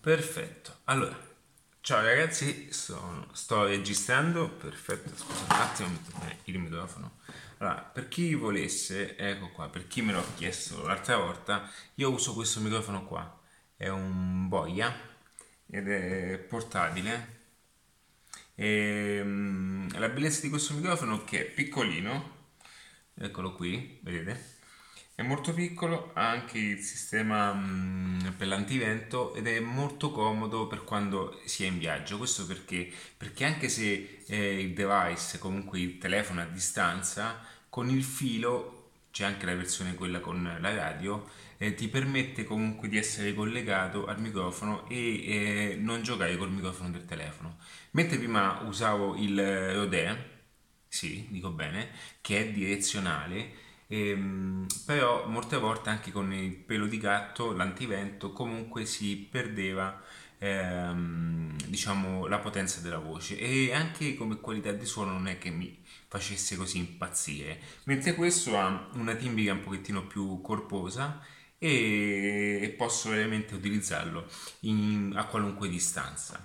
Perfetto. Allora, ciao ragazzi, sono- sto registrando. Perfetto, scusa un attimo, metto il microfono. Allora, per chi volesse, ecco qua, per chi me l'ha chiesto l'altra volta, io uso questo microfono qua. È un boia ed è portatile. E, mm, la bellezza di questo microfono è che è piccolino, eccolo qui, vedete? È molto piccolo, ha anche il sistema mm, per l'antivento ed è molto comodo per quando si è in viaggio. Questo perché? Perché anche se eh, il device, comunque il telefono a distanza, con il filo, c'è anche la versione quella con la radio, eh, ti permette comunque di essere collegato al microfono e eh, non giocare col microfono del telefono. Mentre prima usavo il Rode, sì, dico bene, che è direzionale Ehm, però molte volte anche con il pelo di gatto, l'antivento, comunque si perdeva ehm, diciamo la potenza della voce e anche come qualità di suono non è che mi facesse così impazzire. Mentre questo ha una timbrica un pochettino più corposa e, posso veramente utilizzarlo in- a qualunque distanza.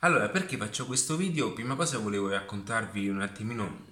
Allora, perché faccio questo video? Prima cosa volevo raccontarvi un attimino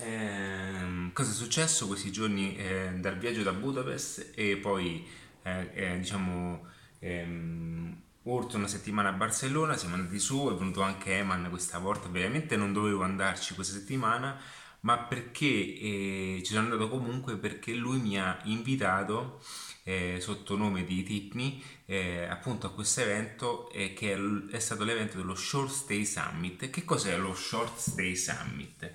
Ehm, cosa è successo questi giorni eh, dal viaggio da Budapest e poi eh, eh, diciamo ehm, oltre una settimana a Barcellona siamo andati su, è venuto anche Eman questa volta, veramente non dovevo andarci questa settimana ma perché eh, ci sono andato comunque perché lui mi ha invitato eh, sotto nome di Tipney eh, appunto a questo evento eh, che è, è stato l'evento dello Short Stay Summit. Che cos'è lo Short Stay Summit?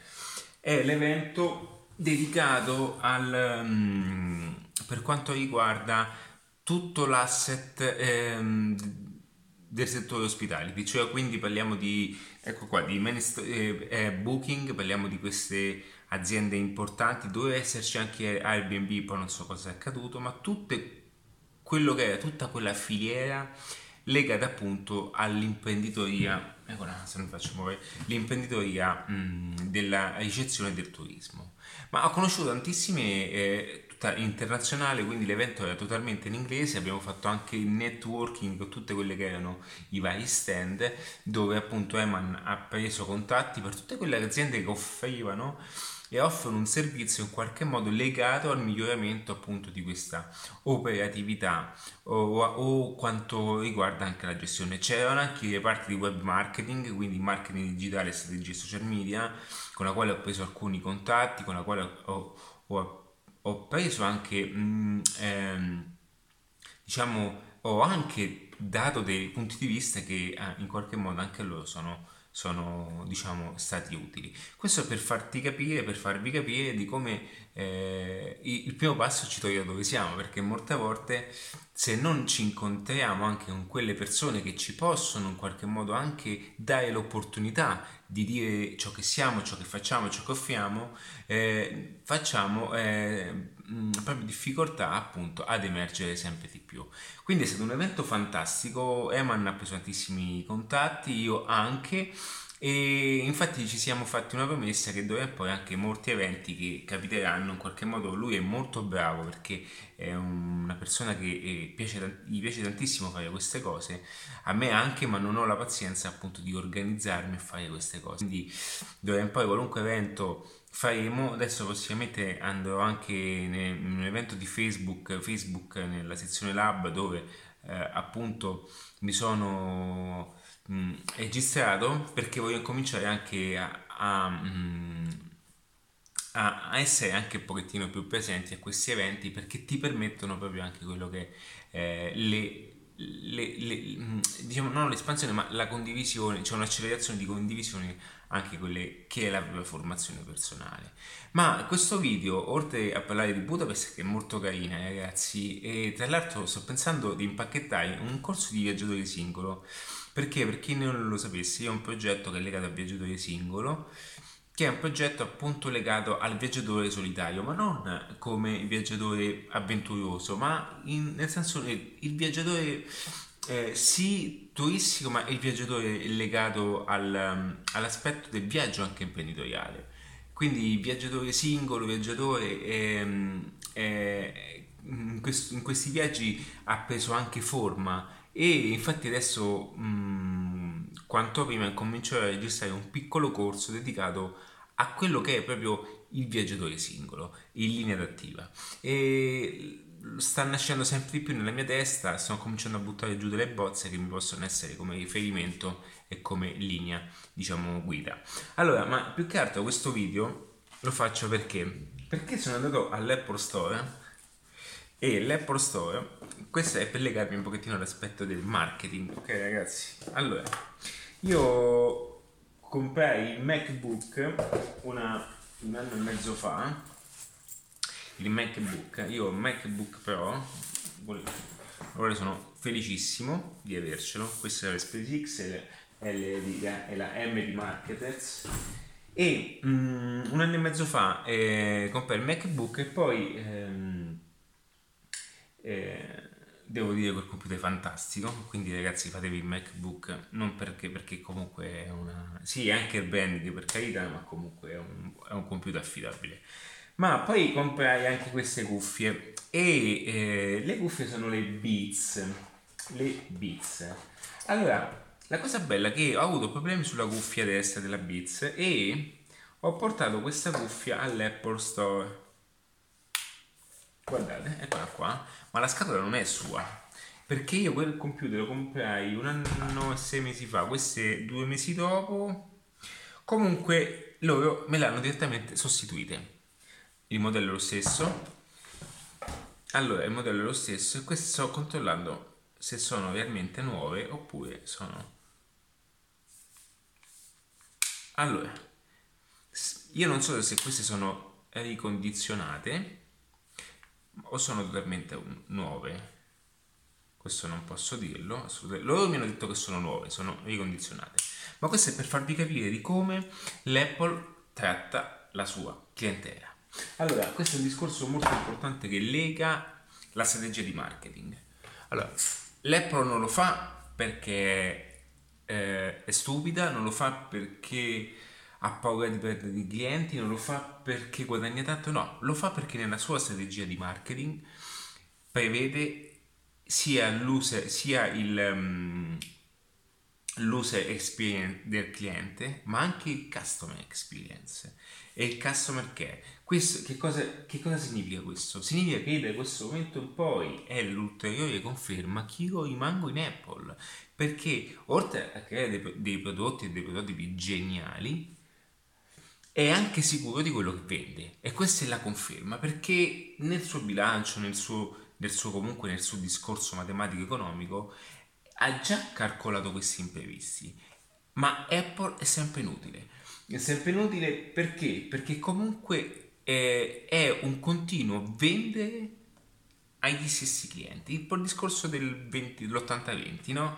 È l'evento dedicato al, um, per quanto riguarda tutto l'asset ehm, del settore ospitality, cioè quindi parliamo di, ecco qua, di manist- eh, eh, booking, parliamo di queste aziende importanti, doveva esserci anche Airbnb, poi non so cosa è accaduto, ma tutte quello che era tutta quella filiera legata appunto all'imprenditoria, eccola se non faccio muovere, l'imprenditoria mh, della ricezione del turismo. Ma ho conosciuto tantissime, eh, tutta internazionale, quindi l'evento era totalmente in inglese, abbiamo fatto anche il networking con tutte quelle che erano i vari stand, dove appunto Eman ha preso contatti per tutte quelle aziende che offrivano e offrono un servizio in qualche modo legato al miglioramento appunto di questa operatività o, o quanto riguarda anche la gestione. C'erano anche i reparti di web marketing, quindi marketing digitale e strategie social media, con la quale ho preso alcuni contatti, con la quale ho, ho, ho preso anche, mh, mm, ehm, diciamo, ho anche dato dei punti di vista che eh, in qualche modo anche loro sono sono diciamo stati utili. Questo per farti capire per farvi capire di come eh, il primo passo ci toglie da dove siamo perché molte volte se non ci incontriamo anche con quelle persone che ci possono in qualche modo anche dare l'opportunità di dire ciò che siamo ciò che facciamo ciò che offriamo eh, facciamo eh, proprio difficoltà appunto ad emergere sempre di più. Quindi è stato un evento fantastico Eman ha preso tantissimi contatti io anche e infatti ci siamo fatti una promessa che dovrà poi anche molti eventi che capiteranno in qualche modo. Lui è molto bravo perché è una persona che eh, piace, gli piace tantissimo fare queste cose. A me anche ma non ho la pazienza appunto di organizzarmi e fare queste cose. Quindi dovrà poi qualunque evento faremo. Adesso prossimamente andrò anche in un evento di Facebook Facebook nella sezione lab dove eh, appunto mi sono mm, registrato perché voglio cominciare anche a, mm, a, a, essere anche un pochettino più presenti a questi eventi perché ti permettono proprio anche quello che eh, le le, le, mm, diciamo non l'espansione ma la condivisione, cioè un'accelerazione di condivisione anche quelle che è la propria formazione personale. Ma questo video, oltre a parlare di Budapest, che è molto carina, eh, ragazzi, e tra l'altro sto pensando di impacchettare un corso di viaggiatore singolo. Perché, per chi non lo sapesse, io ho un progetto che è legato al viaggiatore singolo, che è un progetto appunto legato al viaggiatore solitario, ma non come viaggiatore avventuroso, ma in, nel senso che il viaggiatore eh, sì turistico, ma il viaggiatore legato al, all'aspetto del viaggio anche imprenditoriale. Quindi viaggiatore singolo, viaggiatore, ehm, eh, in, quest- in questi viaggi ha preso anche forma e infatti adesso mh, quanto prima comincio a registrare un piccolo corso dedicato a quello che è proprio il viaggiatore singolo in linea d'atttiva e sta nascendo sempre di più nella mia testa sto cominciando a buttare giù delle bozze che mi possono essere come riferimento e come linea diciamo guida. Allora ma più che altro questo video lo faccio perché? Perché sono andato all'Apple Store e l'Apple Store questo è per legarmi un pochettino all'aspetto del marketing. Ok ragazzi allora io comprai il MacBook una, un anno e mezzo fa. Il MacBook io ho un MacBook Pro ora sono felicissimo di avercelo. Questa è la SpaceX e la M di Marketers. E um, un anno e mezzo fa eh, comprai il MacBook e poi ehm, eh, devo dire quel computer è fantastico quindi ragazzi fatevi il MacBook non perché, perché comunque è una sì anche il branding per carità ma comunque è un, è un computer affidabile. Ma poi comprai anche queste cuffie e eh, le cuffie sono le Beats le Beats. Allora la cosa bella è che ho avuto problemi sulla cuffia destra della Beats e ho portato questa cuffia all'Apple Store guardate eccola qua. Ma la scatola non è sua perché io quel computer lo comprai un anno e sei mesi fa queste due mesi dopo comunque loro me l'hanno direttamente sostituite. Il modello è lo stesso. Allora il modello è lo stesso e questo sto controllando se sono realmente nuove oppure sono allora io non so se queste sono ricondizionate o sono totalmente nuove? Questo non posso dirlo loro mi hanno detto che sono nuove sono ricondizionate. Ma questo è per farvi capire di come l'Apple tratta la sua clientela. Allora questo è un discorso molto importante che lega la strategia di marketing. Allora l'Apple non lo fa perché eh, è stupida non lo fa perché ha paura di perdere i clienti, non lo fa perché guadagna tanto, no, lo fa perché nella sua strategia di marketing prevede sia l'user, sia il, um, l'user experience del cliente, ma anche il customer experience e il customer care. Questo, che, cosa, che cosa significa questo? Significa che da questo momento in poi è l'ulteriore conferma che io rimango in Apple perché oltre a creare dei, dei prodotti e dei prototipi geniali, è anche sicuro di quello che vende e questa è la conferma perché nel suo bilancio, nel suo, nel suo comunque nel suo discorso matematico economico ha già calcolato questi imprevisti ma Apple è sempre inutile è sempre inutile perché? perché comunque è, è un continuo vendere agli stessi clienti il discorso del 20, dell'80-20 no?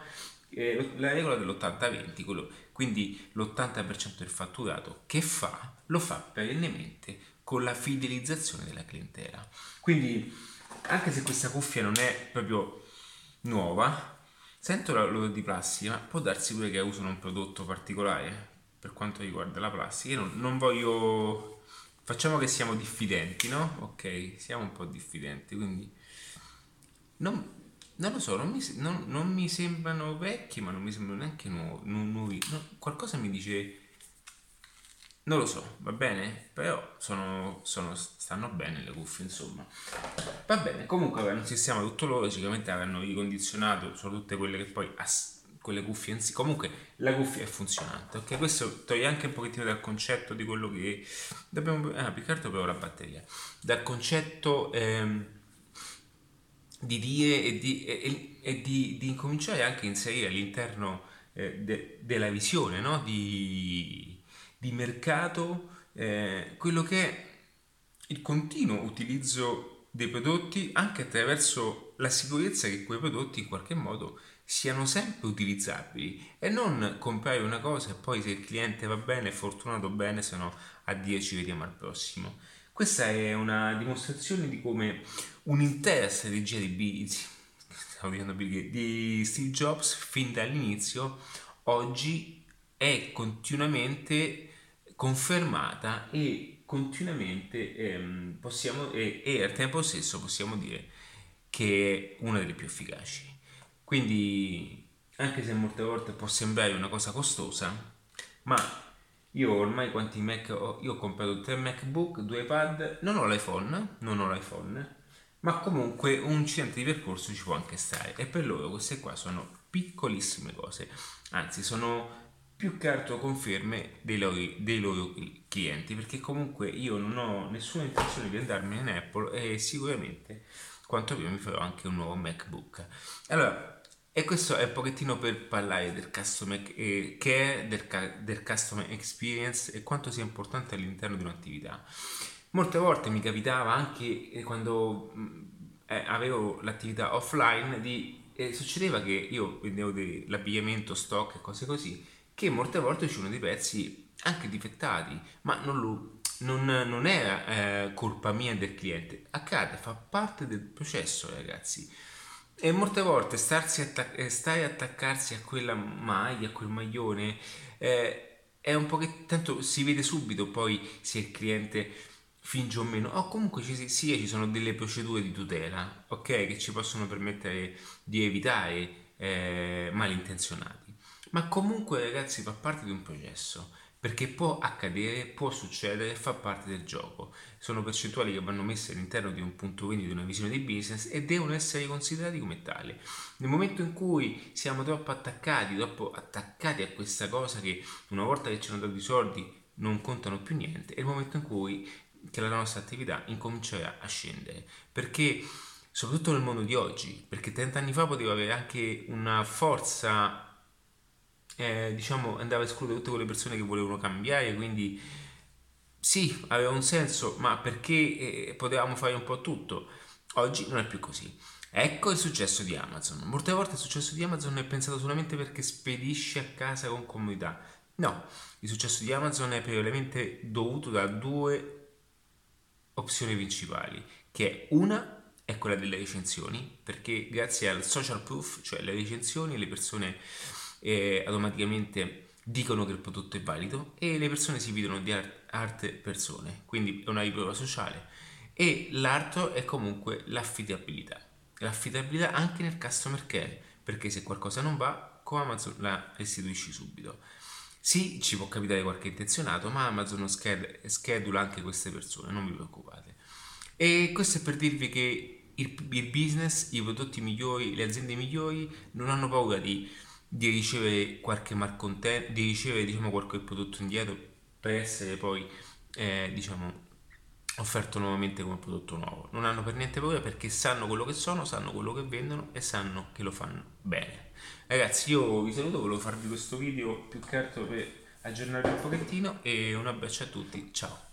Eh, la regola dell'80-20 quello quindi l'80% del fatturato che fa, lo fa perennemente con la fidelizzazione della clientela. Quindi, anche se questa cuffia non è proprio nuova, sento la loro di plastica, può darsi pure che usano un prodotto particolare per quanto riguarda la plastica. Io non, non voglio... Facciamo che siamo diffidenti, no? Ok, siamo un po' diffidenti, quindi... Non, non lo so, non mi, non, non mi, sembrano vecchi, ma non mi sembrano neanche nuovi. nuovi. No, qualcosa mi dice. Non lo so, va bene? Però sono, sono, stanno bene le cuffie, insomma. Va bene, comunque avranno un sistema tutto loro, sicuramente avranno ricondizionato, sono tutte quelle che poi quelle cuffie in. Comunque la cuffia è funzionante, ok? Questo toglie anche un pochettino dal concetto di quello che dobbiamo... Ah, altro però la batteria. Dal concetto... Ehm, di dire e di, e, e di, di incominciare anche a inserire all'interno eh, de, della visione no? di, di, mercato eh, quello che è il continuo utilizzo dei prodotti anche attraverso la sicurezza che quei prodotti in qualche modo siano sempre utilizzabili e non comprare una cosa e poi se il cliente va bene, fortunato bene, se no addio ci vediamo al prossimo. Questa è una dimostrazione di come un'intera strategia di, B, di Steve Jobs fin dall'inizio oggi è continuamente confermata e continuamente ehm, possiamo, e, e, al tempo stesso possiamo dire che è una delle più efficaci. Quindi, anche se molte volte può sembrare una cosa costosa, ma io ormai quanti Mac ho? Io ho comprato tre MacBook, due iPad, non ho l'iPhone, non ho l'iPhone, ma comunque un incidente di percorso ci può anche stare e per loro queste qua sono piccolissime cose, anzi sono più che altro conferme dei loro, dei loro clienti perché comunque io non ho nessuna intenzione di andarmene in Apple e sicuramente quanto prima mi farò anche un nuovo MacBook. Allora, e questo è un pochettino per parlare del customer eh, care, del, del customer experience e quanto sia importante all'interno di un'attività. Molte volte mi capitava anche eh, quando mm, eh, avevo l'attività offline di eh, succedeva che io vendevo l'abbigliamento, stock e cose così, che molte volte c'erano dei pezzi anche difettati, ma non lo, non, non era eh, colpa mia del cliente, accade, fa parte del processo ragazzi. E molte volte attac- eh, stare a attaccarsi a quella maglia, a quel maglione, eh, è un po' che tanto si vede subito poi se il cliente finge o meno. O comunque ci, sì, ci sono delle procedure di tutela, ok, che ci possono permettere di evitare eh, malintenzionati. Ma comunque ragazzi fa parte di un processo perché può accadere, può succedere, fa parte del gioco. Sono percentuali che vanno messe all'interno di un punto quindi di una visione di business e devono essere considerati come tali. Nel momento in cui siamo troppo attaccati, troppo attaccati a questa cosa che una volta che ci hanno dato i soldi non contano più niente, è il momento in cui la nostra attività incomincerà a scendere. Perché soprattutto nel mondo di oggi, perché 30 anni fa poteva avere anche una forza eh, diciamo, andava a escludere tutte quelle persone che volevano cambiare, quindi sì, aveva un senso, ma perché eh, potevamo fare un po' tutto. Oggi non è più così. Ecco il successo di Amazon. Molte volte il successo di Amazon è pensato solamente perché spedisce a casa con comodità. No, il successo di Amazon è probabilmente dovuto da due opzioni principali, che una è quella delle recensioni, perché grazie al social proof, cioè le recensioni, le persone eh, automaticamente dicono che il prodotto è valido e le persone si vedono di arte persone, quindi è una riprova sociale. E l'altro è comunque l'affidabilità. L'affidabilità anche nel customer care, perché se qualcosa non va, con Amazon la restituisci subito. Sì, ci può capitare qualche intenzionato, ma Amazon schedula anche queste persone, non vi preoccupate. E questo è per dirvi che il, il business, i prodotti migliori, le aziende migliori non hanno paura di di ricevere qualche malcontento, di ricevere diciamo, qualche prodotto indietro per essere poi eh, diciamo, offerto nuovamente come prodotto nuovo. Non hanno per niente paura perché sanno quello che sono, sanno quello che vendono e sanno che lo fanno bene. Ragazzi, io vi saluto, volevo farvi questo video più che altro per aggiornarvi un pochettino e un abbraccio a tutti, ciao!